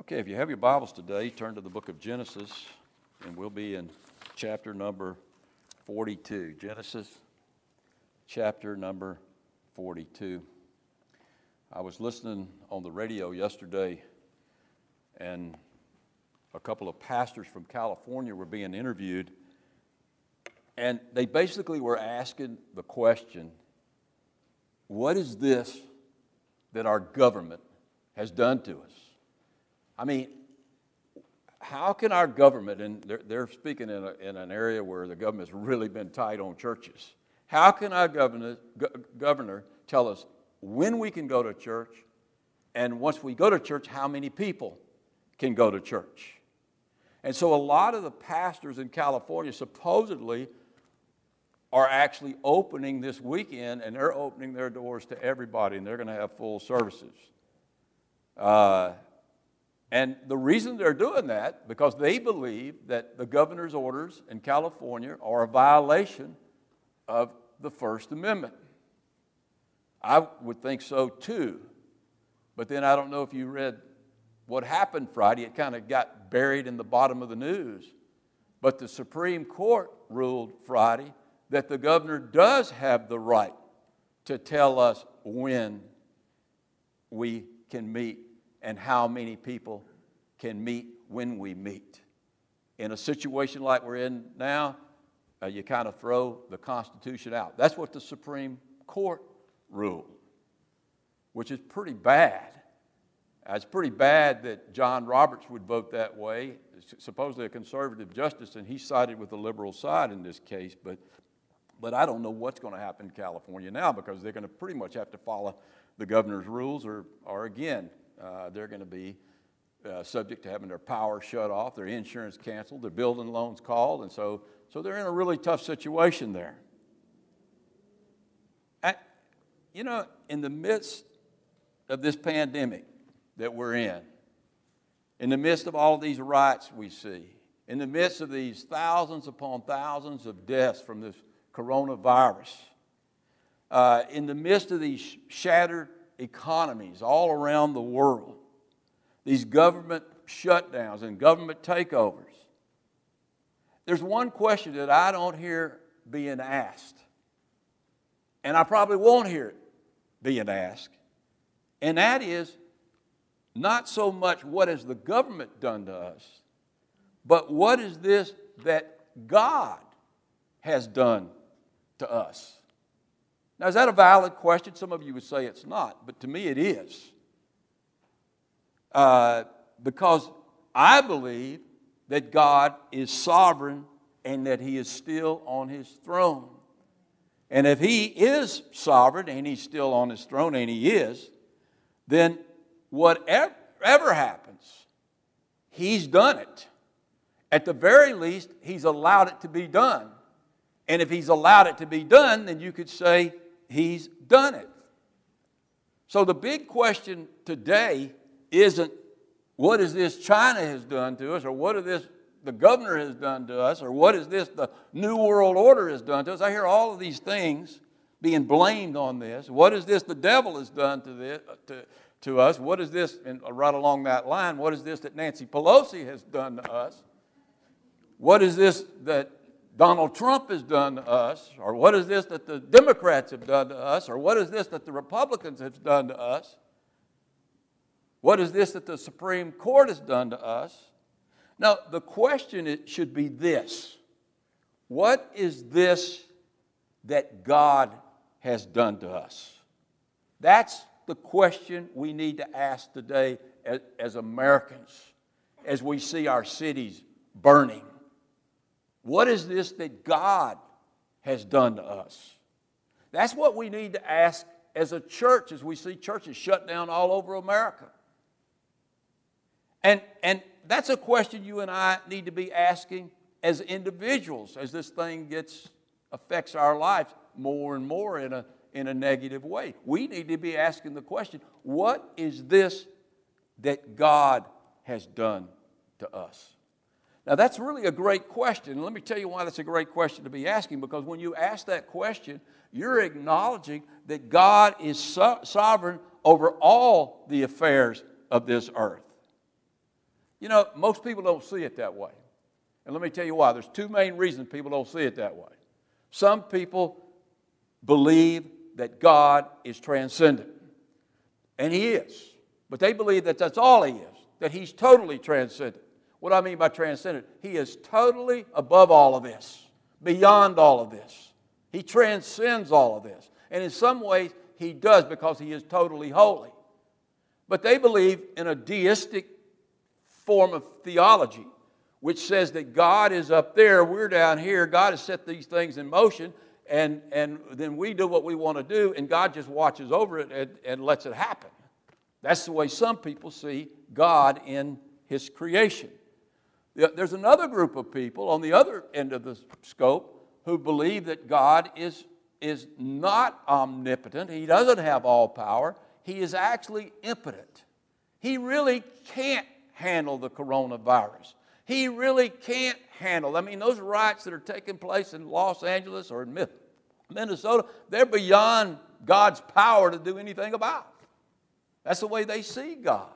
Okay, if you have your Bibles today, turn to the book of Genesis, and we'll be in chapter number 42. Genesis, chapter number 42. I was listening on the radio yesterday, and a couple of pastors from California were being interviewed, and they basically were asking the question what is this that our government has done to us? I mean, how can our government, and they're, they're speaking in, a, in, an area where the government's really been tight on churches, how can our governor, go, governor tell us when we can go to church, and once we go to church, how many people can go to church? And so a lot of the pastors in California supposedly are actually opening this weekend, and they're opening their doors to everybody, and they're going to have full services. Uh, and the reason they're doing that, because they believe that the governor's orders in California are a violation of the First Amendment. I would think so too. But then I don't know if you read what happened Friday. It kind of got buried in the bottom of the news. But the Supreme Court ruled Friday that the governor does have the right to tell us when we can meet and how many people can meet when we meet. In a situation like we're in now, uh, you kind of throw the Constitution out. That's what the Supreme Court ruled, which is pretty bad. Uh, it's pretty bad that John Roberts would vote that way, supposedly a conservative justice, and he sided with the liberal side in this case. But, but I don't know what's going to happen in California now because they're going to pretty much have to follow the governor's rules, or, or again, uh, they're going to be uh, subject to having their power shut off, their insurance canceled, their building loans called, and so, so they're in a really tough situation there. You know, in the midst of this pandemic that we're in, in the midst of all these riots we see, in the midst of these thousands upon thousands of deaths from this coronavirus, uh, in the midst of these shattered economies all around the world, these government shutdowns and government takeovers. There's one question that I don't hear being asked, and I probably won't hear it being asked, and that is not so much what has the government done to us, but what is this that God has done to us? Now, is that a valid question? Some of you would say it's not, but to me it is. Uh, because I believe that God is sovereign and that He is still on His throne. And if He is sovereign and He's still on His throne, and He is, then whatever ever happens, He's done it. At the very least, He's allowed it to be done. And if He's allowed it to be done, then you could say, He's done it. So the big question today isn't what is this China has done to us, or what is this the governor has done to us, or what is this the New World Order has done to us. I hear all of these things being blamed on this. What is this the devil has done to, this, to, to us? What is this, and right along that line, what is this that Nancy Pelosi has done to us? What is this that Donald Trump has done to us, or what is this that the Democrats have done to us, or what is this that the Republicans have done to us? What is this that the Supreme Court has done to us? Now, the question should be this What is this that God has done to us? That's the question we need to ask today as, as Americans as we see our cities burning what is this that God has done to us? That's what we need to ask as a church as we see churches shut down all over America. And, and that's a question you and I need to be asking as individuals as this thing gets affects our lives more and more in a, in a negative way. We need to be asking the question what is this that God has done to us? Now, that's really a great question. Let me tell you why that's a great question to be asking because when you ask that question, you're acknowledging that God is so- sovereign over all the affairs of this earth. You know, most people don't see it that way. And let me tell you why. There's two main reasons people don't see it that way. Some people believe that God is transcendent, and He is. But they believe that that's all He is, that He's totally transcendent. What do I mean by transcendent? He is totally above all of this, beyond all of this. He transcends all of this. And in some ways, He does because He is totally holy. But they believe in a deistic form of theology, which says that God is up there, we're down here, God has set these things in motion, and, and then we do what we want to do, and God just watches over it and, and lets it happen. That's the way some people see God in His creation. There's another group of people on the other end of the scope who believe that God is, is not omnipotent, He doesn't have all power, He is actually impotent. He really can't handle the coronavirus. He really can't handle. I mean, those riots that are taking place in Los Angeles or in Minnesota, they're beyond God's power to do anything about. That's the way they see God.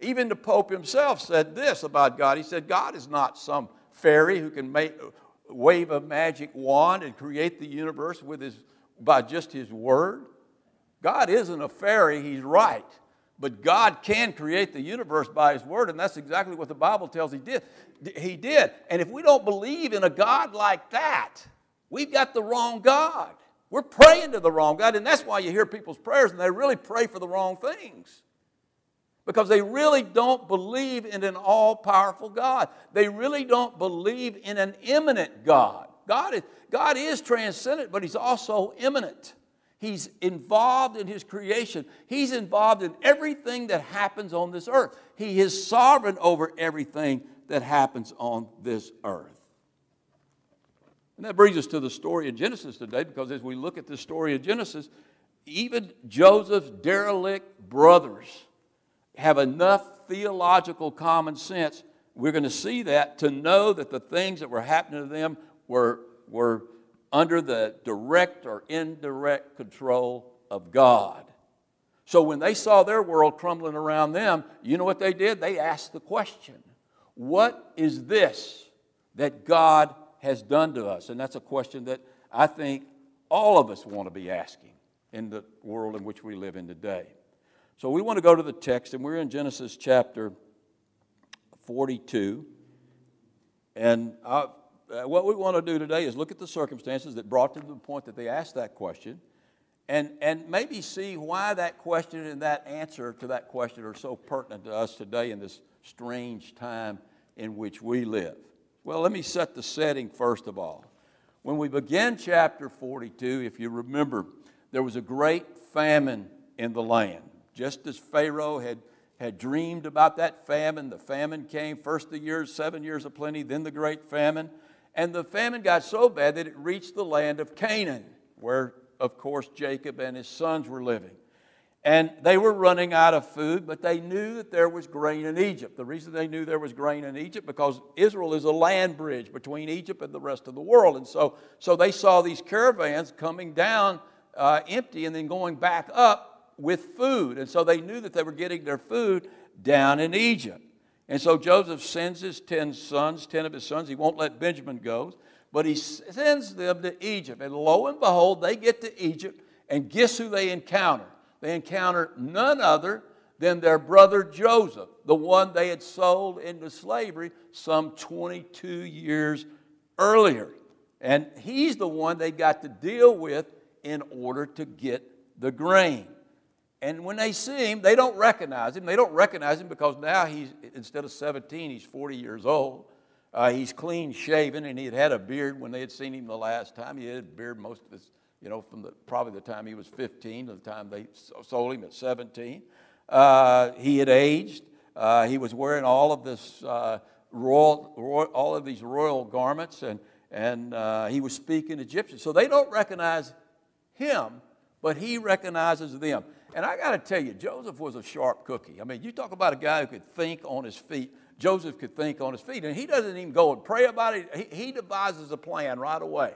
Even the Pope himself said this about God. He said, God is not some fairy who can make, wave a magic wand and create the universe with his, by just his word. God isn't a fairy, he's right. But God can create the universe by His Word, and that's exactly what the Bible tells He did. He did. And if we don't believe in a God like that, we've got the wrong God. We're praying to the wrong God, and that's why you hear people's prayers and they really pray for the wrong things. Because they really don't believe in an all powerful God. They really don't believe in an immanent God. God is, God is transcendent, but He's also immanent. He's involved in His creation. He's involved in everything that happens on this earth. He is sovereign over everything that happens on this earth. And that brings us to the story of Genesis today, because as we look at the story of Genesis, even Joseph's derelict brothers have enough theological common sense. We're going to see that to know that the things that were happening to them were, were under the direct or indirect control of God. So when they saw their world crumbling around them, you know what they did? They asked the question What is this that God has done to us? And that's a question that I think all of us want to be asking in the world in which we live in today. So we want to go to the text, and we're in Genesis chapter 42. And I, uh, what we want to do today is look at the circumstances that brought them to the point that they asked that question and, and maybe see why that question and that answer to that question are so pertinent to us today in this strange time in which we live. Well, let me set the setting first of all. When we began chapter 42, if you remember, there was a great famine in the land. Just as Pharaoh had, had dreamed about that famine, the famine came first the years, seven years of plenty, then the great famine. And the famine got so bad that it reached the land of Canaan, where, of course, Jacob and his sons were living. And they were running out of food, but they knew that there was grain in Egypt. The reason they knew there was grain in Egypt because Israel is a land bridge between Egypt and the rest of the world. And so, so they saw these caravans coming down uh, empty and then going back up with food. And so they knew that they were getting their food down in Egypt. And so Joseph sends his 10 sons, 10 of his sons. He won't let Benjamin go, but he sends them to Egypt. And lo and behold, they get to Egypt, and guess who they encounter? They encounter none other than their brother Joseph, the one they had sold into slavery some 22 years earlier. And he's the one they got to deal with in order to get the grain. And when they see him, they don't recognize him. They don't recognize him because now he's, instead of 17, he's 40 years old. Uh, he's clean shaven and he had had a beard when they had seen him the last time. He had a beard most of his, you know, from the, probably the time he was 15 to the time they sold him at 17. Uh, he had aged. Uh, he was wearing all of this uh, royal, royal, all of these royal garments and, and uh, he was speaking Egyptian. So they don't recognize him, but he recognizes them. And I got to tell you, Joseph was a sharp cookie. I mean, you talk about a guy who could think on his feet. Joseph could think on his feet, and he doesn't even go and pray about it. He, he devises a plan right away.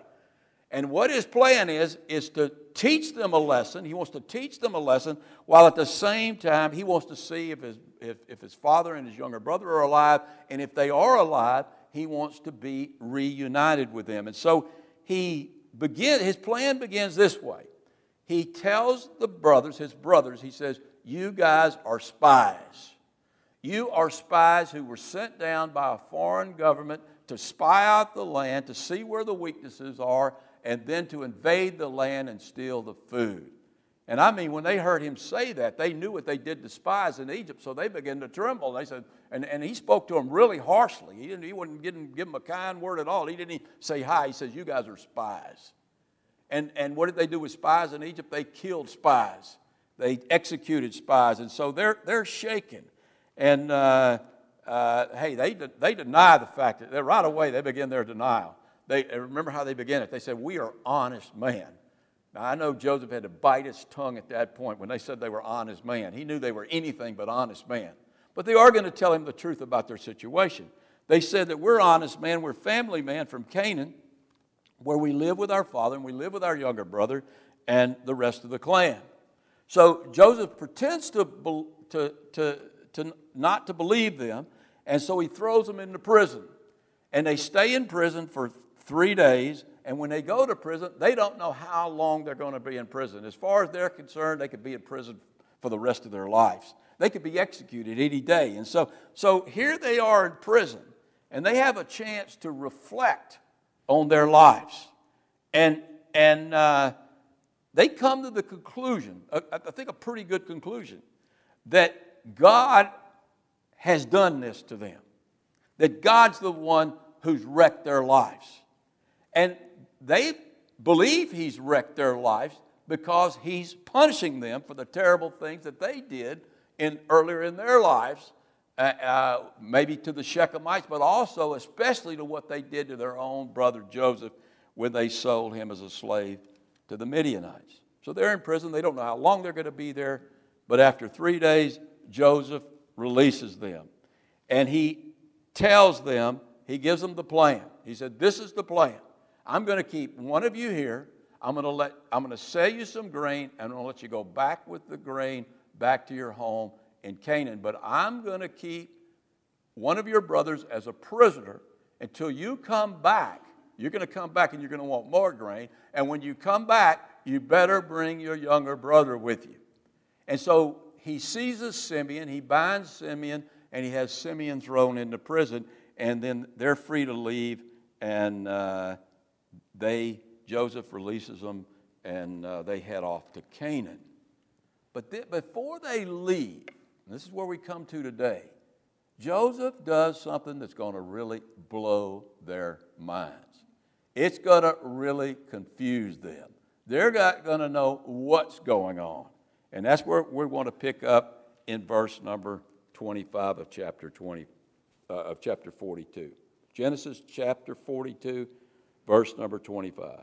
And what his plan is, is to teach them a lesson. He wants to teach them a lesson while at the same time he wants to see if his, if, if his father and his younger brother are alive. And if they are alive, he wants to be reunited with them. And so he begin, his plan begins this way. He tells the brothers, his brothers, he says, You guys are spies. You are spies who were sent down by a foreign government to spy out the land, to see where the weaknesses are, and then to invade the land and steal the food. And I mean, when they heard him say that, they knew what they did to spies in Egypt, so they began to tremble. They said, and, and he spoke to them really harshly. He didn't, he wouldn't give them, give them a kind word at all. He didn't say hi. He says, You guys are spies. And, and what did they do with spies in Egypt? They killed spies, they executed spies. And so they're, they're shaken. And uh, uh, hey, they, de- they deny the fact that right away they begin their denial. They, remember how they began it. They said, We are honest men. Now, I know Joseph had to bite his tongue at that point when they said they were honest men. He knew they were anything but honest men. But they are going to tell him the truth about their situation. They said that we're honest men, we're family men from Canaan, where we live with our father and we live with our younger brother and the rest of the clan. So Joseph pretends to, to, to, to not to believe them, and so he throws them into prison. And they stay in prison for three days, and when they go to prison, they don't know how long they're going to be in prison. As far as they're concerned, they could be in prison for the rest of their lives. They could be executed any day. And so, so here they are in prison, and they have a chance to reflect on their lives. And, and uh, they come to the conclusion, I think a pretty good conclusion, that God has done this to them. That God's the one who's wrecked their lives. And they believe He's wrecked their lives because He's punishing them for the terrible things that they did in, earlier in their lives, uh, uh, maybe to the Shechemites, but also, especially, to what they did to their own brother Joseph when they sold him as a slave to the Midianites. So they're in prison. They don't know how long they're going to be there. But after three days, Joseph releases them. And he tells them, he gives them the plan. He said, This is the plan. I'm going to keep one of you here. I'm going to let I'm going to sell you some grain and I'm going to let you go back with the grain back to your home in Canaan. But I'm going to keep one of your brothers as a prisoner until you come back. You're going to come back and you're going to want more grain. And when you come back, you better bring your younger brother with you. And so he seizes Simeon, he binds Simeon, and he has Simeon thrown into prison. And then they're free to leave, and uh, they Joseph releases them, and uh, they head off to Canaan. But th- before they leave, this is where we come to today. Joseph does something that's going to really blow their minds. It's going to really confuse them. They're not going to know what's going on. And that's where we're going to pick up in verse number 25 of chapter 20 uh, of chapter 42. Genesis chapter 42 verse number 25.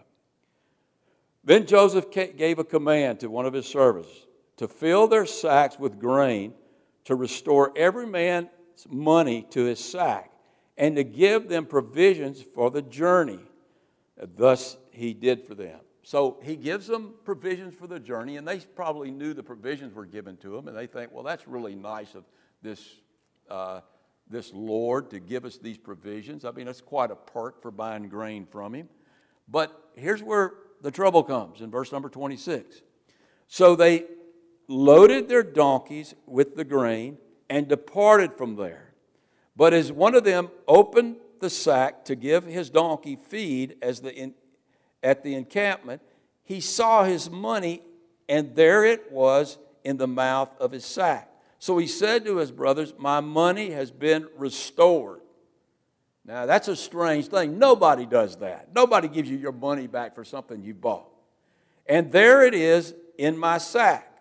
Then Joseph gave a command to one of his servants to fill their sacks with grain, to restore every man's money to his sack, and to give them provisions for the journey. Thus he did for them. So he gives them provisions for the journey, and they probably knew the provisions were given to them, and they think, well, that's really nice of this, uh, this Lord to give us these provisions. I mean, that's quite a perk for buying grain from him. But here's where the trouble comes in verse number 26. So they loaded their donkeys with the grain and departed from there. But as one of them opened the sack to give his donkey feed as the in, at the encampment, he saw his money, and there it was in the mouth of his sack. So he said to his brothers, My money has been restored. Now, that's a strange thing. Nobody does that. Nobody gives you your money back for something you bought. And there it is in my sack.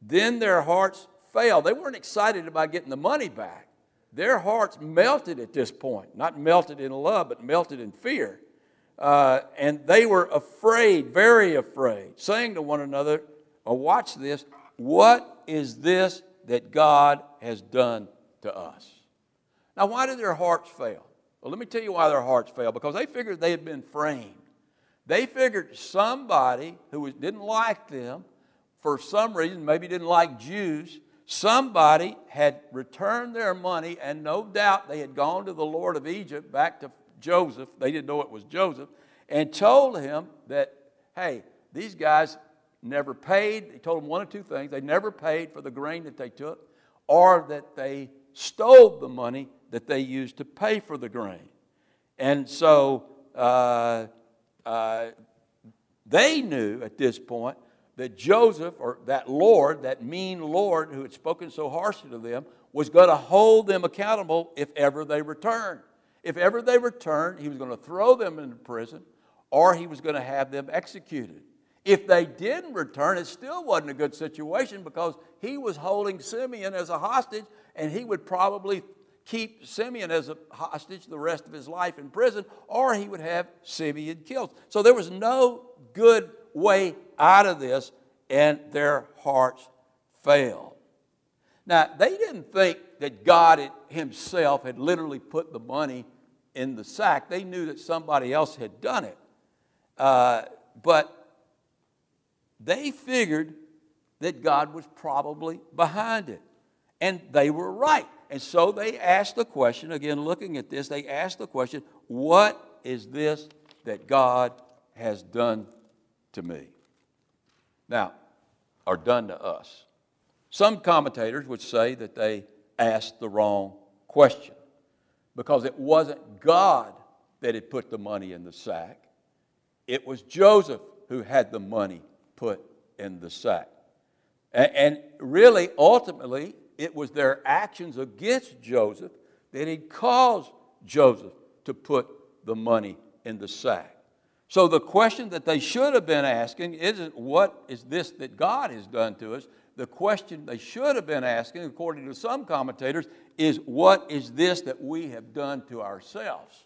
Then their hearts failed. They weren't excited about getting the money back. Their hearts melted at this point. Not melted in love, but melted in fear. Uh, and they were afraid, very afraid, saying to one another, oh, Watch this, what is this that God has done to us? Now, why did their hearts fail? Well, let me tell you why their hearts failed. Because they figured they had been framed. They figured somebody who was, didn't like them, for some reason, maybe didn't like Jews, somebody had returned their money, and no doubt they had gone to the Lord of Egypt, back to Joseph. They didn't know it was Joseph, and told him that, hey, these guys never paid. They told him one of two things they never paid for the grain that they took, or that they stole the money that they used to pay for the grain. And so uh, uh, they knew at this point that Joseph, or that Lord, that mean Lord who had spoken so harshly to them, was going to hold them accountable if ever they returned. If ever they returned, he was going to throw them into prison or he was going to have them executed. If they didn't return, it still wasn't a good situation because he was holding Simeon as a hostage and he would probably keep Simeon as a hostage the rest of his life in prison, or he would have Simeon killed. So there was no good way out of this, and their hearts failed. Now, they didn't think that God Himself had literally put the money in the sack. They knew that somebody else had done it. Uh, but they figured that God was probably behind it. And they were right. And so they asked the question, again, looking at this, they asked the question, What is this that God has done to me? Now, are done to us? Some commentators would say that they asked the wrong question because it wasn't God that had put the money in the sack, it was Joseph who had the money put in the sack. And really, ultimately, it was their actions against Joseph that had caused Joseph to put the money in the sack. So the question that they should have been asking isn't what is this that God has done to us? The question they should have been asking, according to some commentators, is what is this that we have done to ourselves?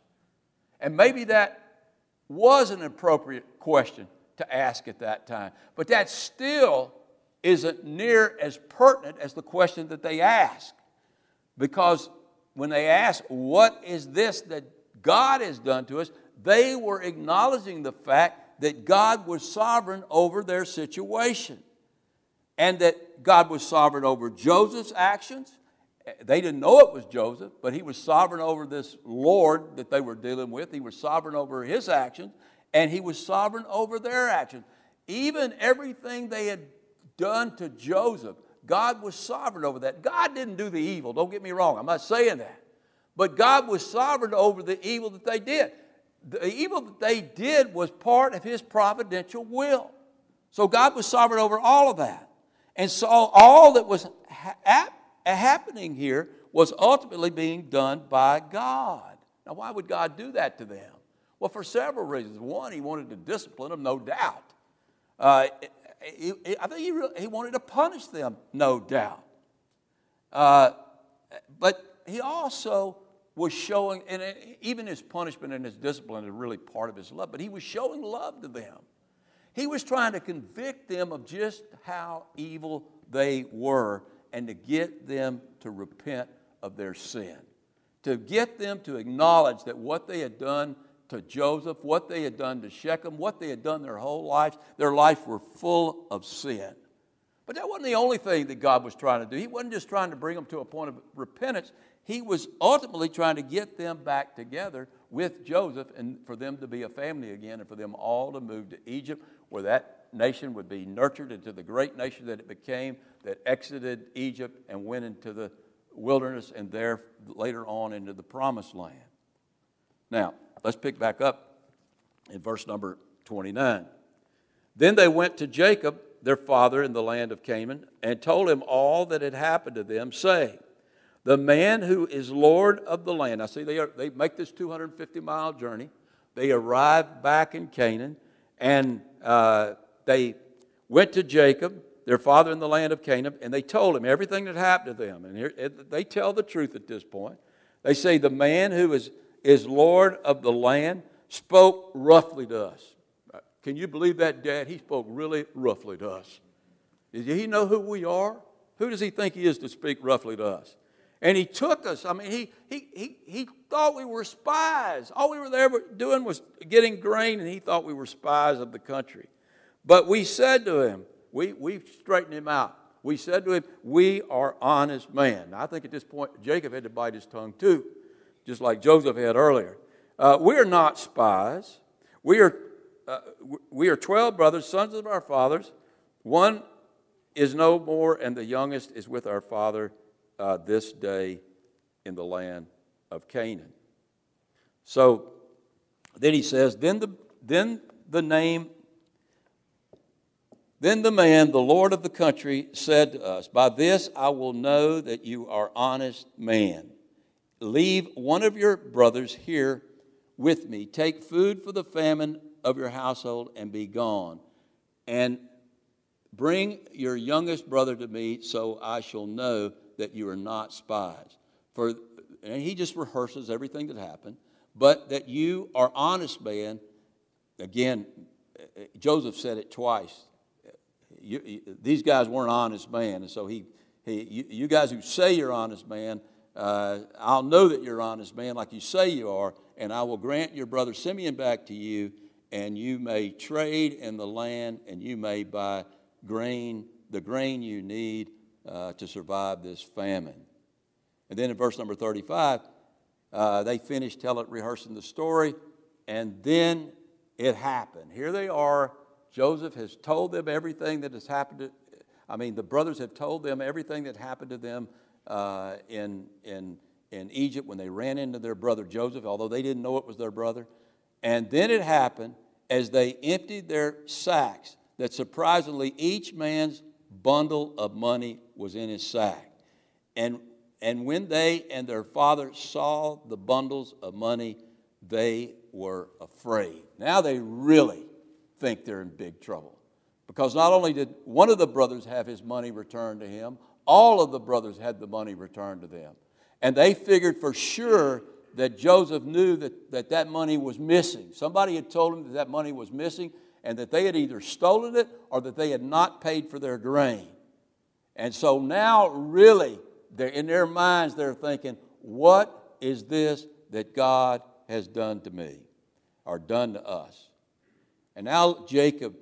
And maybe that was an appropriate question to ask at that time. But that still isn't near as pertinent as the question that they ask. Because when they ask, What is this that God has done to us? They were acknowledging the fact that God was sovereign over their situation and that God was sovereign over Joseph's actions. They didn't know it was Joseph, but he was sovereign over this Lord that they were dealing with. He was sovereign over his actions, and he was sovereign over their actions. Even everything they had done to Joseph, God was sovereign over that. God didn't do the evil, don't get me wrong, I'm not saying that. But God was sovereign over the evil that they did. The evil that they did was part of His providential will. So God was sovereign over all of that. And so all that was ha- happening here was ultimately being done by God. Now, why would God do that to them? Well, for several reasons. One, He wanted to discipline them, no doubt. Uh, he, I think he, really, he wanted to punish them, no doubt. Uh, but he also was showing, and uh, even his punishment and his discipline is really part of his love, but he was showing love to them. He was trying to convict them of just how evil they were and to get them to repent of their sin, to get them to acknowledge that what they had done to Joseph, what they had done to Shechem, what they had done their whole lives. Their life were full of sin. But that wasn't the only thing that God was trying to do. He wasn't just trying to bring them to a point of repentance. He was ultimately trying to get them back together with Joseph and for them to be a family again and for them all to move to Egypt, where that nation would be nurtured into the great nation that it became, that exited Egypt and went into the wilderness and there later on into the promised land. Now, Let's pick back up in verse number 29. Then they went to Jacob, their father, in the land of Canaan, and told him all that had happened to them, saying, The man who is Lord of the land. Now, see, they, are, they make this 250 mile journey. They arrive back in Canaan, and uh, they went to Jacob, their father in the land of Canaan, and they told him everything that happened to them. And here, they tell the truth at this point. They say, The man who is is Lord of the land, spoke roughly to us. Can you believe that, Dad? He spoke really roughly to us. Does he know who we are? Who does he think he is to speak roughly to us? And he took us. I mean, he, he, he, he thought we were spies. All we were there doing was getting grain, and he thought we were spies of the country. But we said to him, we, we straightened him out. We said to him, We are honest men. Now, I think at this point, Jacob had to bite his tongue too, just like Joseph had earlier. Uh, we are not spies. We are, uh, we are 12 brothers, sons of our fathers. One is no more, and the youngest is with our father uh, this day in the land of Canaan. So then he says, then the, then the name, then the man, the Lord of the country, said to us, By this I will know that you are honest man. Leave one of your brothers here with me. Take food for the famine of your household and be gone. And bring your youngest brother to me so I shall know that you are not spies. For and he just rehearses everything that happened, but that you are honest man. Again, Joseph said it twice. You, you, these guys weren't honest men, and so he, he you, you guys who say you're honest man, uh, I'll know that you're honest man, like you say you are, and I will grant your brother Simeon back to you, and you may trade in the land, and you may buy grain, the grain you need uh, to survive this famine. And then in verse number 35, uh, they finish telling, rehearsing the story, and then it happened. Here they are. Joseph has told them everything that has happened. To, I mean, the brothers have told them everything that happened to them uh, in, in, in Egypt when they ran into their brother Joseph, although they didn't know it was their brother. And then it happened as they emptied their sacks that surprisingly each man's bundle of money was in his sack. And and when they and their father saw the bundles of money, they were afraid. Now they really think they're in big trouble. Because not only did one of the brothers have his money returned to him, all of the brothers had the money returned to them. And they figured for sure that Joseph knew that that, that money was missing. Somebody had told him that that money was missing and that they had either stolen it or that they had not paid for their grain. And so now, really, they're, in their minds, they're thinking, what is this that God has done to me or done to us? And now Jacob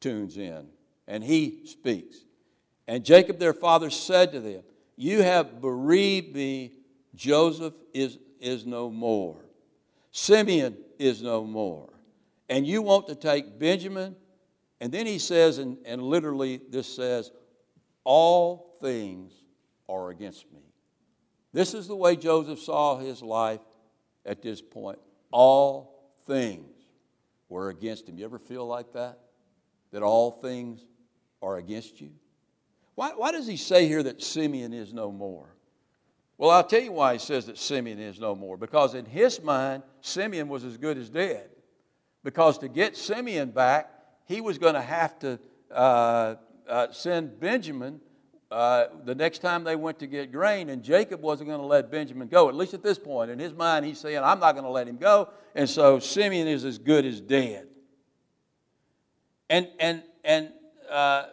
tunes in and he speaks. And Jacob, their father, said to them, You have bereaved me. Joseph is, is no more. Simeon is no more. And you want to take Benjamin. And then he says, and, and literally this says, All things are against me. This is the way Joseph saw his life at this point. All things were against him. You ever feel like that? That all things are against you? Why, why does he say here that Simeon is no more? Well, I'll tell you why he says that Simeon is no more. Because in his mind, Simeon was as good as dead. Because to get Simeon back, he was going to have to uh, uh, send Benjamin uh, the next time they went to get grain, and Jacob wasn't going to let Benjamin go, at least at this point. In his mind, he's saying, I'm not going to let him go. And so Simeon is as good as dead. And, and, and uh,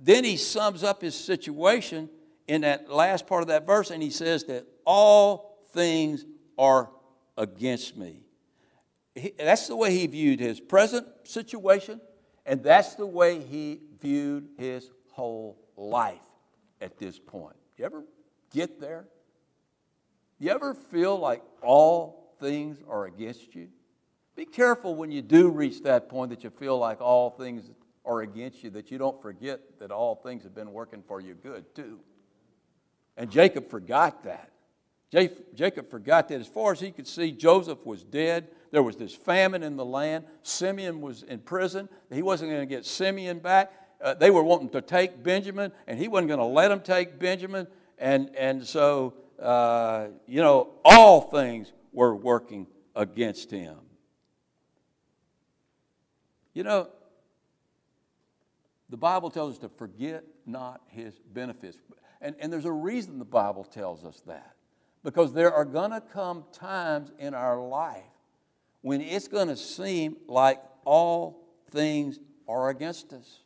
then he sums up his situation in that last part of that verse, and he says that all things are against me. He, that's the way he viewed his present situation, and that's the way he viewed his whole life at this point. Do you ever get there? Do you ever feel like all things are against you? Be careful when you do reach that point that you feel like all things are against you, that you don't forget that all things have been working for you good too. And Jacob forgot that. Jacob forgot that as far as he could see, Joseph was dead. There was this famine in the land. Simeon was in prison. He wasn't going to get Simeon back uh, they were wanting to take Benjamin, and he wasn't going to let them take Benjamin. And, and so, uh, you know, all things were working against him. You know, the Bible tells us to forget not his benefits. And, and there's a reason the Bible tells us that. Because there are going to come times in our life when it's going to seem like all things are against us.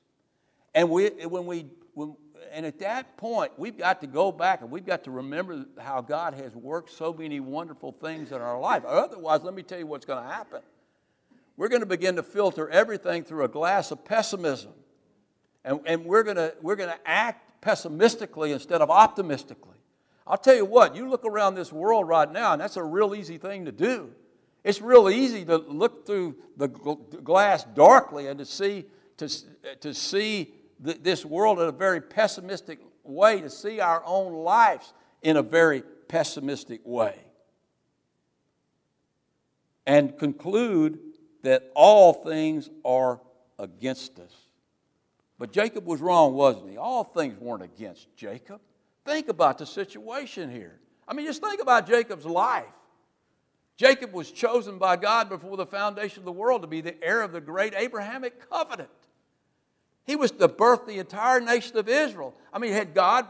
And we, when we, when, and at that point, we've got to go back and we've got to remember how God has worked so many wonderful things in our life. Otherwise, let me tell you what's going to happen. We're going to begin to filter everything through a glass of pessimism. And, and we're going to, we're going to act pessimistically instead of optimistically. I'll tell you what, you look around this world right now, and that's a real easy thing to do. It's real easy to look through the glass darkly and to see, to, to see this world in a very pessimistic way, to see our own lives in a very pessimistic way. And conclude that all things are against us. But Jacob was wrong, wasn't he? All things weren't against Jacob. Think about the situation here. I mean, just think about Jacob's life. Jacob was chosen by God before the foundation of the world to be the heir of the great Abrahamic covenant. He was to birth of the entire nation of Israel. I mean, had God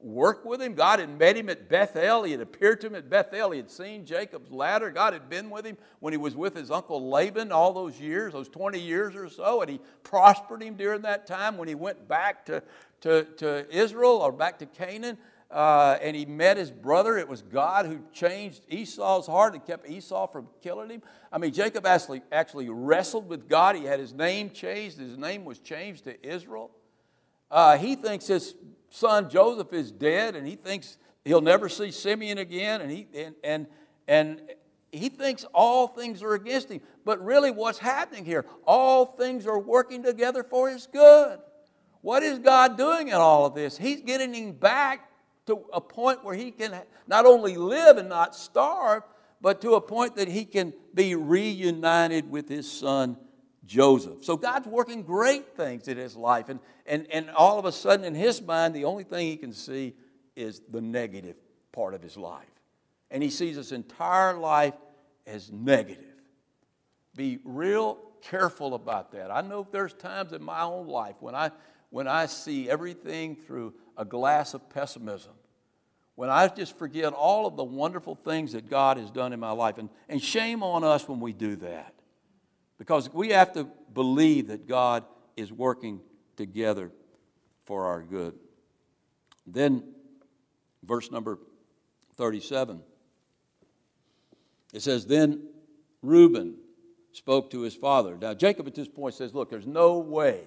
worked with him? God had met him at Bethel. He had appeared to him at Bethel. He had seen Jacob's ladder. God had been with him when he was with his uncle Laban all those years, those 20 years or so, and he prospered him during that time when he went back to, to, to Israel or back to Canaan uh, and he met his brother. It was God who changed Esau's heart and kept Esau from killing him. I mean, Jacob actually, actually wrestled with God. He had his name changed, his name was changed to Israel. Uh, he thinks his son Joseph is dead, and he thinks he'll never see Simeon again, and he, and, and, and he thinks all things are against him. But really, what's happening here? All things are working together for his good. What is God doing in all of this? He's getting him back to a point where he can not only live and not starve, but to a point that he can be reunited with his son Joseph. So God's working great things in his life. And, and, and all of a sudden, in his mind, the only thing he can see is the negative part of his life. And he sees his entire life as negative. Be real careful about that. I know there's times in my own life when I, when I see everything through a glass of pessimism. When I just forget all of the wonderful things that God has done in my life. And, and shame on us when we do that. Because we have to believe that God is working together for our good. Then, verse number 37, it says, Then Reuben spoke to his father. Now, Jacob at this point says, Look, there's no way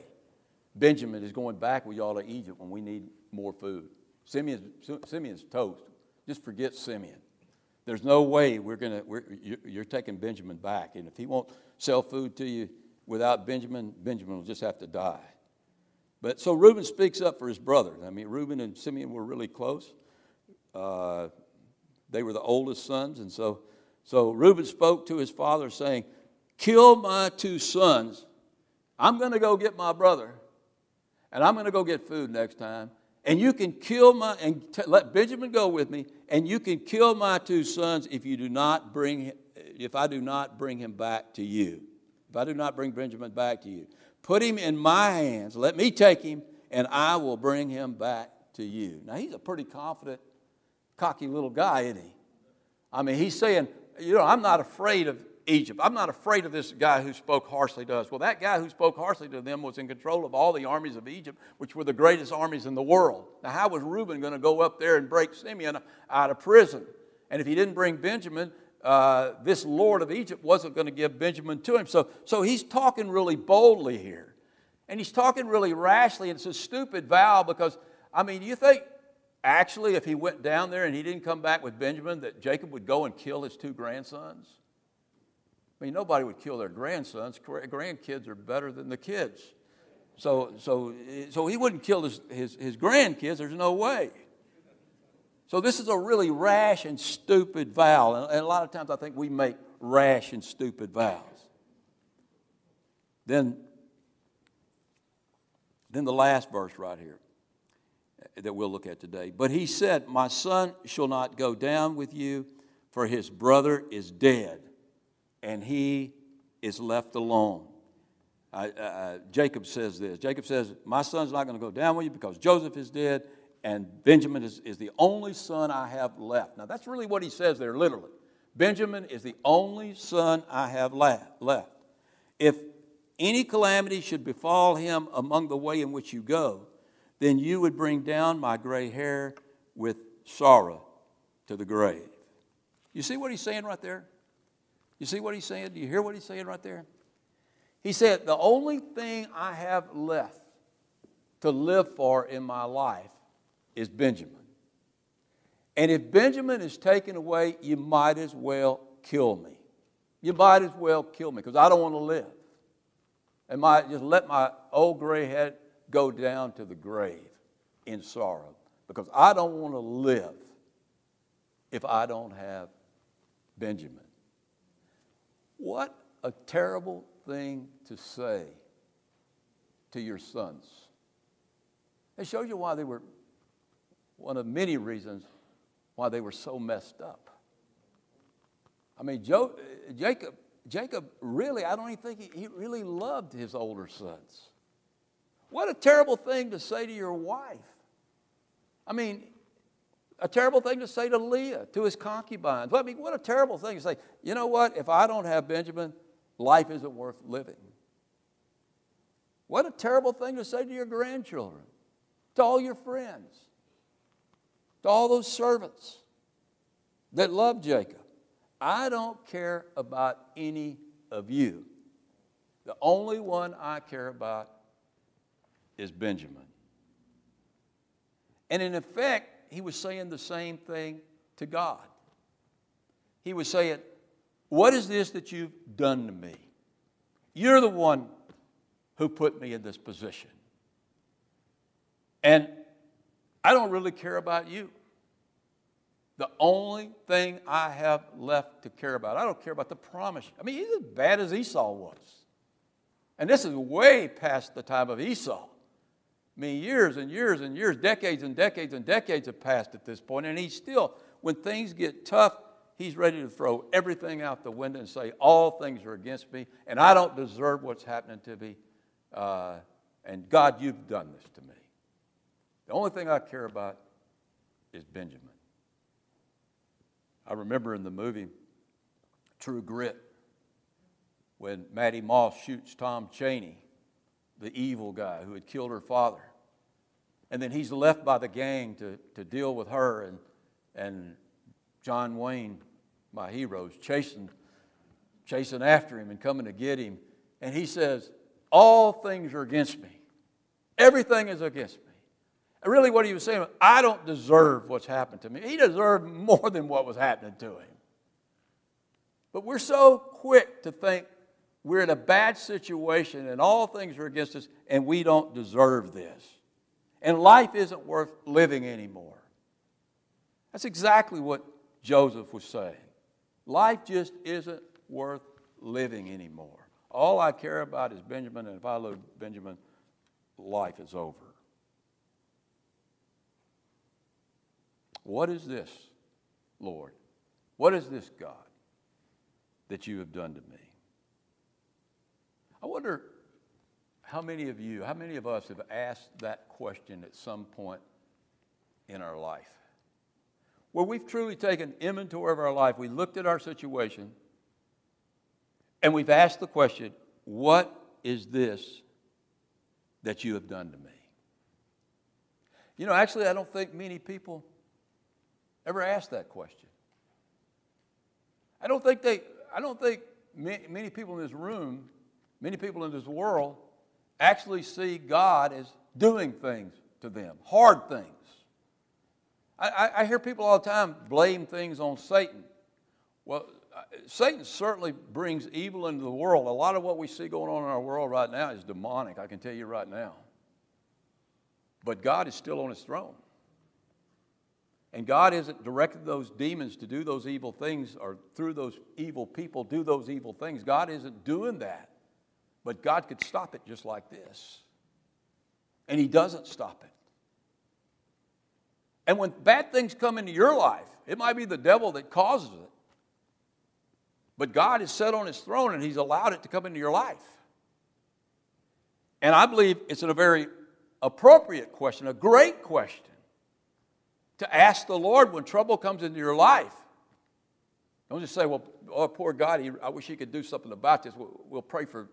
Benjamin is going back with y'all to Egypt when we need more food. Simeon's, Simeon's toast. Just forget Simeon. There's no way we're going to, you're taking Benjamin back. And if he won't sell food to you without Benjamin, Benjamin will just have to die. But so Reuben speaks up for his brother. I mean, Reuben and Simeon were really close. Uh, they were the oldest sons. And so, so Reuben spoke to his father, saying, Kill my two sons. I'm going to go get my brother, and I'm going to go get food next time and you can kill my and t- let benjamin go with me and you can kill my two sons if you do not bring if i do not bring him back to you. If i do not bring benjamin back to you. Put him in my hands. Let me take him and i will bring him back to you. Now he's a pretty confident cocky little guy isn't he? I mean he's saying you know i'm not afraid of Egypt. I'm not afraid of this guy who spoke harshly to us. Well, that guy who spoke harshly to them was in control of all the armies of Egypt, which were the greatest armies in the world. Now, how was Reuben going to go up there and break Simeon out of prison? And if he didn't bring Benjamin, uh, this Lord of Egypt wasn't going to give Benjamin to him. So, so he's talking really boldly here. And he's talking really rashly, and it's a stupid vow because, I mean, you think actually if he went down there and he didn't come back with Benjamin, that Jacob would go and kill his two grandsons? I mean, nobody would kill their grandsons. Grandkids are better than the kids. So, so, so he wouldn't kill his, his, his grandkids. There's no way. So this is a really rash and stupid vow. And, and a lot of times I think we make rash and stupid vows. Then, then the last verse right here uh, that we'll look at today. But he said, My son shall not go down with you, for his brother is dead and he is left alone. Uh, uh, Jacob says this Jacob says, My son's not going to go down with you because Joseph is dead, and Benjamin is, is the only son I have left. Now, that's really what he says there, literally. Benjamin is the only son I have left. If any calamity should befall him among the way in which you go, then you would bring down my gray hair with sorrow to the grave. You see what he's saying right there? You see what he's saying? Do you hear what he's saying right there? He said, The only thing I have left to live for in my life is Benjamin. And if Benjamin is taken away, you might as well kill me. You might as well kill me because I don't want to live. And my, just let my old gray head go down to the grave in sorrow because I don't want to live if I don't have Benjamin. What a terrible thing to say to your sons. It shows you why they were one of many reasons why they were so messed up. I mean, Jacob, Jacob really, I don't even think he, he really loved his older sons. What a terrible thing to say to your wife. I mean, a terrible thing to say to Leah, to his concubines. I mean, what a terrible thing to say. You know what? If I don't have Benjamin, life isn't worth living. What a terrible thing to say to your grandchildren, to all your friends, to all those servants that love Jacob. I don't care about any of you. The only one I care about is Benjamin. And in effect, he was saying the same thing to God. He was saying, What is this that you've done to me? You're the one who put me in this position. And I don't really care about you. The only thing I have left to care about, I don't care about the promise. I mean, he's as bad as Esau was. And this is way past the time of Esau. I mean, years and years and years, decades and decades and decades have passed at this point, and he's still, when things get tough, he's ready to throw everything out the window and say, All things are against me, and I don't deserve what's happening to me. Uh, and God, you've done this to me. The only thing I care about is Benjamin. I remember in the movie True Grit when Mattie Ross shoots Tom Chaney, the evil guy who had killed her father. And then he's left by the gang to, to deal with her, and, and John Wayne, my hero, is chasing, chasing after him and coming to get him. And he says, All things are against me. Everything is against me. And really, what he was saying, was, I don't deserve what's happened to me. He deserved more than what was happening to him. But we're so quick to think we're in a bad situation and all things are against us and we don't deserve this. And life isn't worth living anymore. That's exactly what Joseph was saying. Life just isn't worth living anymore. All I care about is Benjamin, and if I lose Benjamin, life is over. What is this, Lord? What is this, God, that you have done to me? I wonder how many of you, how many of us have asked that question at some point in our life? Where we've truly taken inventory of our life, we looked at our situation, and we've asked the question, What is this that you have done to me? You know, actually, I don't think many people ever ask that question. I don't think they, I don't think many people in this room, many people in this world actually see God as doing things to them, hard things. I, I, hear people all the time blame things on Satan. Well, uh, Satan certainly brings evil into the world. A lot of what we see going on in our world right now is demonic, I can tell you right now. But God is still on his throne. And God isn't directed those demons to do those evil things or through those evil people do those evil things. God isn't doing that. But God could stop it just like this. And He doesn't stop it. And when bad things come into your life, it might be the devil that causes it. But God is set on His throne and He's allowed it to come into your life. And I believe it's a very appropriate question, a great question to ask the Lord when trouble comes into your life. Don't just say, well, oh, poor God, I wish he could do something about this. We'll, pray for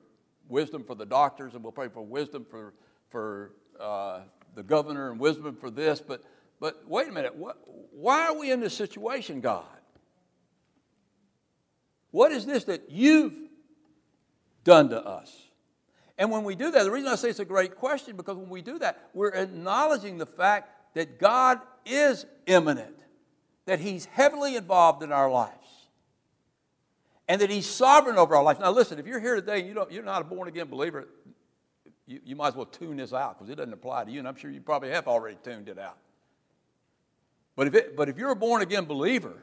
wisdom for the doctors and we'll pray for wisdom for, for uh, the governor and wisdom for this, but, but wait a minute. What, why are we in this situation, God? What is this that you've done to us? And when we do that, the reason I say it's a great question, because when we do that, we're acknowledging the fact that God is immanent, that He's heavily involved in our lives, and that He's sovereign over our life. Now, listen, if you're here today and you don't, you're not a born again believer, you, you might as well tune this out because it doesn't apply to you, and I'm sure you probably have already tuned it out. But if, it, but if you're a born again believer,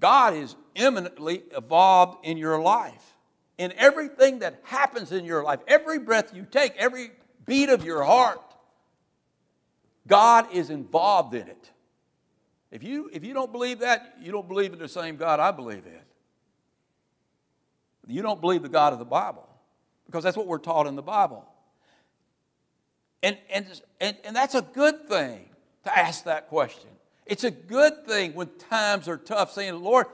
God is immanently involved in your life. In everything that happens in your life, every breath you take, every beat of your heart, God is involved in it. If you, if you don't believe that, you don't believe in the same God I believe in. You don't believe the God of the Bible because that's what we're taught in the Bible. And, and, and, and that's a good thing to ask that question. It's a good thing when times are tough, saying, Lord,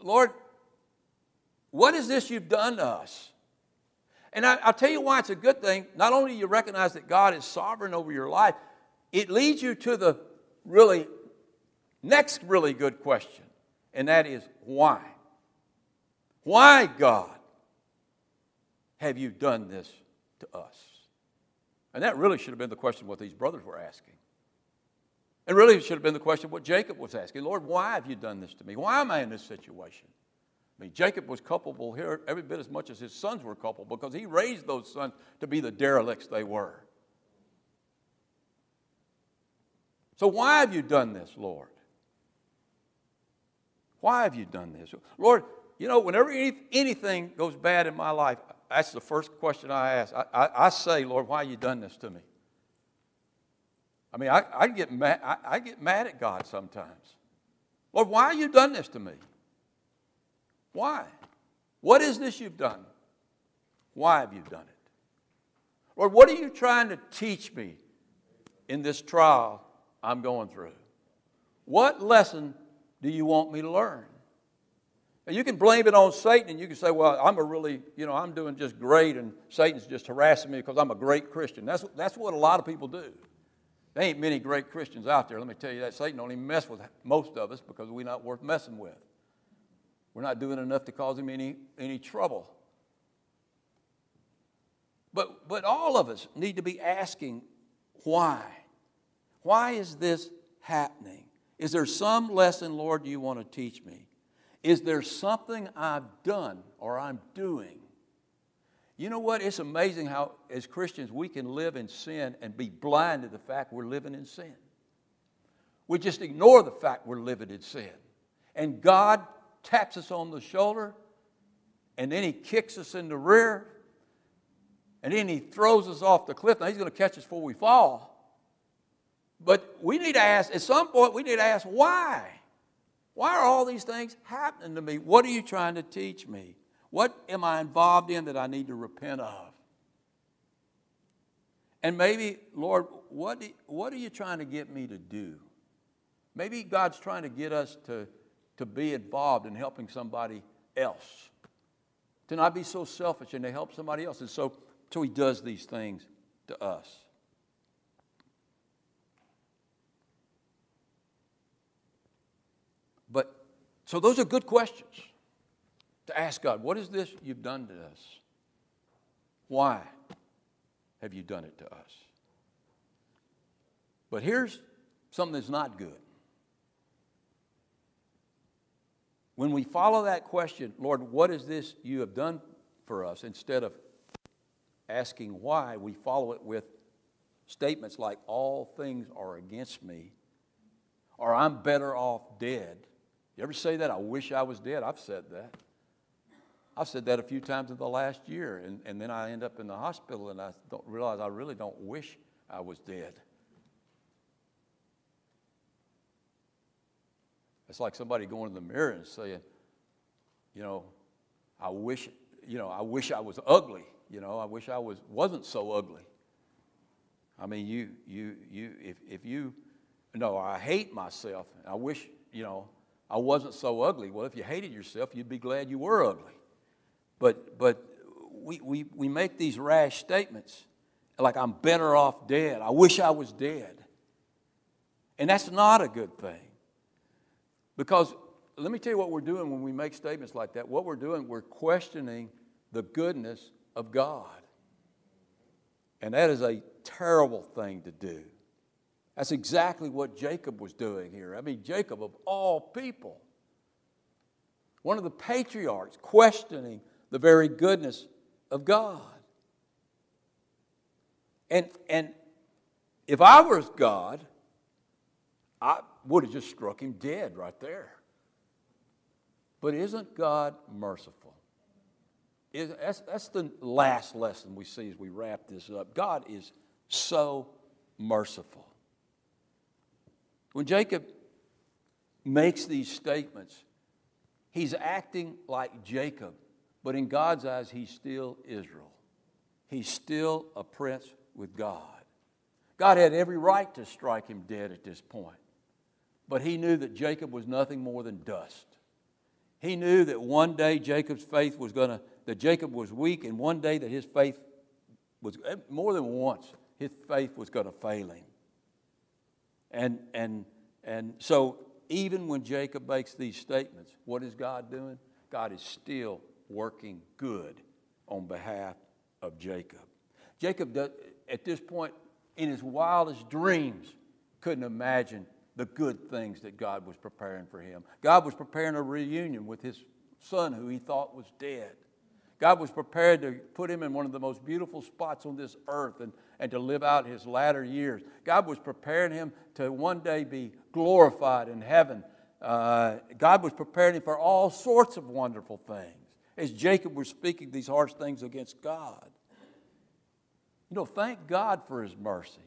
Lord, what is this you've done to us? And I, will tell you why it's a good thing. Not only do you recognize that God is sovereign over your life, it leads you to the really next really good question, and that is why? Why, God, have you done this to us? And that really should have been the question what these brothers were asking. And really, should have been the question what Jacob was asking Lord, why have you done this to me? Why am I in this situation? I mean, Jacob was culpable here every bit as much as his sons were culpable because he raised those sons to be the derelicts they were. So, why have you done this, Lord? Why have you done this? Lord, you know, whenever anything goes bad in my life, that's the first question I ask. I, I, I say, Lord, why have you done this to me? I mean, I, I get mad, I, I get mad at God sometimes. Lord, why have you done this to me? Why? What is this you've done? Why have you done it? Lord, what are you trying to teach me in this trial I'm going through? What lesson do you want me to learn? And you can blame it on Satan and you can say, well, I'm a really, you know, I'm doing just great and Satan's just harassing me because I'm a great Christian. That's, that's what a lot of people do. There ain't many great Christians out there. Let me tell you that. Satan even mess with most of us because we're not worth messing with. We're not doing enough to cause him any, any trouble. But, but all of us need to be asking why? Why is this happening? Is there some lesson, Lord, you want to teach me? Is there something I've done or I'm doing you know what? It's amazing how, as Christians, we can live in sin and be blind to the fact we're living in sin. We just ignore the fact we're living in sin. And God taps us on the shoulder, and then He kicks us in the rear, and then He throws us off the cliff. Now, He's going to catch us before we fall. But we need to ask, at some point, we need to ask, why? Why are all these things happening to me? What are you trying to teach me? What am I involved in that I need to repent of? And maybe, Lord, what, what are you trying to get me to do? Maybe God's trying to get us to, to be involved in helping somebody else, to not be so selfish and to help somebody else. And so, so He does these things to us. But, so those are good questions to ask God, what is this you've done to us? Why have you done it to us? But here's something that's not good. When we follow that question, Lord, what is this you have done for us, instead of asking why, we follow it with statements like, all things are against me, or I'm better off dead. You ever say that? I wish I was dead. I've said that. I've said that a few times in the last year, and, and then I end up in the hospital and I don't realize I really don't wish I was dead. It's like somebody going in the mirror and saying, you know, I wish, you know, I wish I was ugly. You know, I wish I was wasn't so ugly. I mean, you, you, you, if, if you, no, I hate myself. I wish, you know, I wasn't so ugly. Well, if you hated yourself, you'd be glad you were ugly. But, but we, we, we make these rash statements. like I'm better off dead. I wish I was dead. And that's not a good thing. Because let me tell you what we're doing when we make statements like that. What we're doing, we're questioning the goodness of God. And that is a terrible thing to do. That's exactly what Jacob was doing here. I mean, Jacob, of all people, one of the patriarchs, questioning the very goodness of God. And, and if I was God, I would have just struck him dead right there. But isn't God merciful? Is, that's, that's the last lesson we see as we wrap this up. God is so merciful. When Jacob makes these statements, he's acting like Jacob, but in God's eyes, he's still Israel. He's still a prince with God. God had every right to strike him dead at this point, but he knew that Jacob was nothing more than dust. He knew that one day Jacob's faith was going to, that Jacob was weak, and one day that his faith was, eh, more than once, his faith was going to fail him. And, and, and so, even when Jacob makes these statements, what is God doing? God is still working good on behalf of Jacob. Jacob, does, at this point, in his wildest dreams, couldn't imagine the good things that God was preparing for him. God was preparing a reunion with his son who he thought was dead. God was prepared to put him in one of the most beautiful spots on this earth and, and to live out his latter years. God was preparing him to one day be glorified in heaven. Uh, God was preparing him for all sorts of wonderful things as Jacob was speaking these harsh things against God. You know, thank God for his mercy.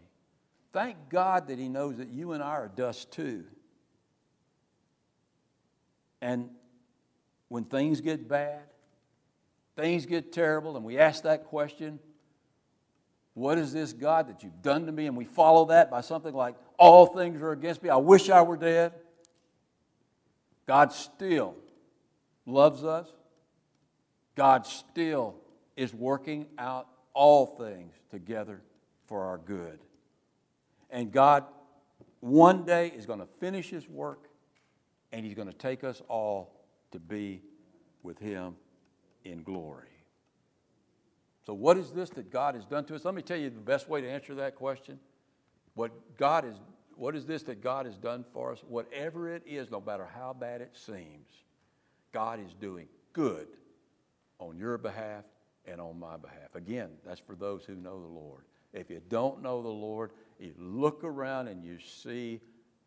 Thank God that He knows that you and I are dust too. And when things get bad, things get terrible, and we ask that question, what is this, God, that you've done to me? And we follow that by something like, all things are against me. I wish I were dead. God still loves us. God still is working out all things together for our good. And God, one day, is going to finish His work and He's going to take us all to be with Him in glory. So, what is this that God has done to us? Let me tell you the best way to answer that question. What God is, what is this that God has done for us? Whatever it is, no matter how bad it seems, God is doing good on your behalf and on my behalf. Again, that's for those who know the Lord. If you don't know the Lord, you look around and you see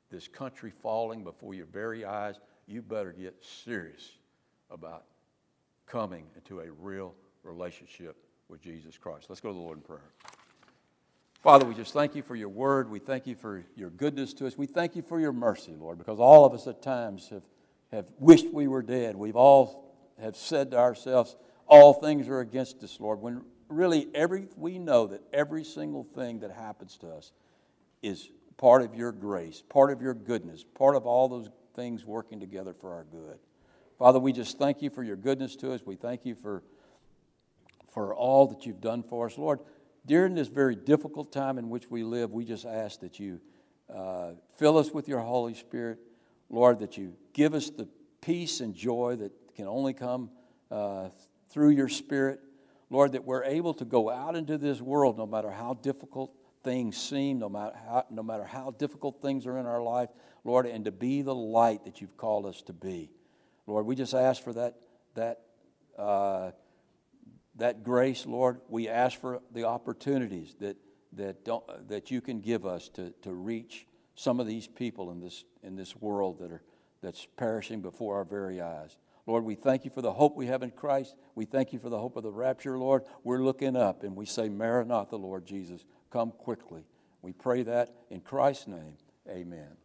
this country falling before your very eyes, you better get serious about coming into a real relationship with Jesus Christ. Let's go to the Lord in prayer. Father, we just thank you for your word. We thank you for your goodness to us. We thank you for your mercy, Lord, because all of us at times have, have wished we were dead. We've all have said to ourselves, all things are against us, Lord, when really every we know that every single thing that happens to us is part of your grace, part of your goodness, part of all those things working together for our good. Father, we just thank you for your goodness to us. We thank you for, for all that you've done for us. Lord, during this very difficult time in which we live, we just ask that you uh, fill us with your Holy Spirit. Lord, that you give us the peace and joy that can only come uh, through your Spirit. Lord, that we're able to go out into this world no matter how difficult things seem, no matter how, no matter how difficult things are in our life, Lord, and to be the light that you've called us to be. Lord, we just ask for that, that, uh, that grace, Lord. We ask for the opportunities that, that, don't, that you can give us to, to reach some of these people in this, in this world that are, that's perishing before our very eyes. Lord, we thank you for the hope we have in Christ. We thank you for the hope of the rapture, Lord. We're looking up and we say, Maranatha, Lord Jesus, come quickly. We pray that in Christ's name. Amen.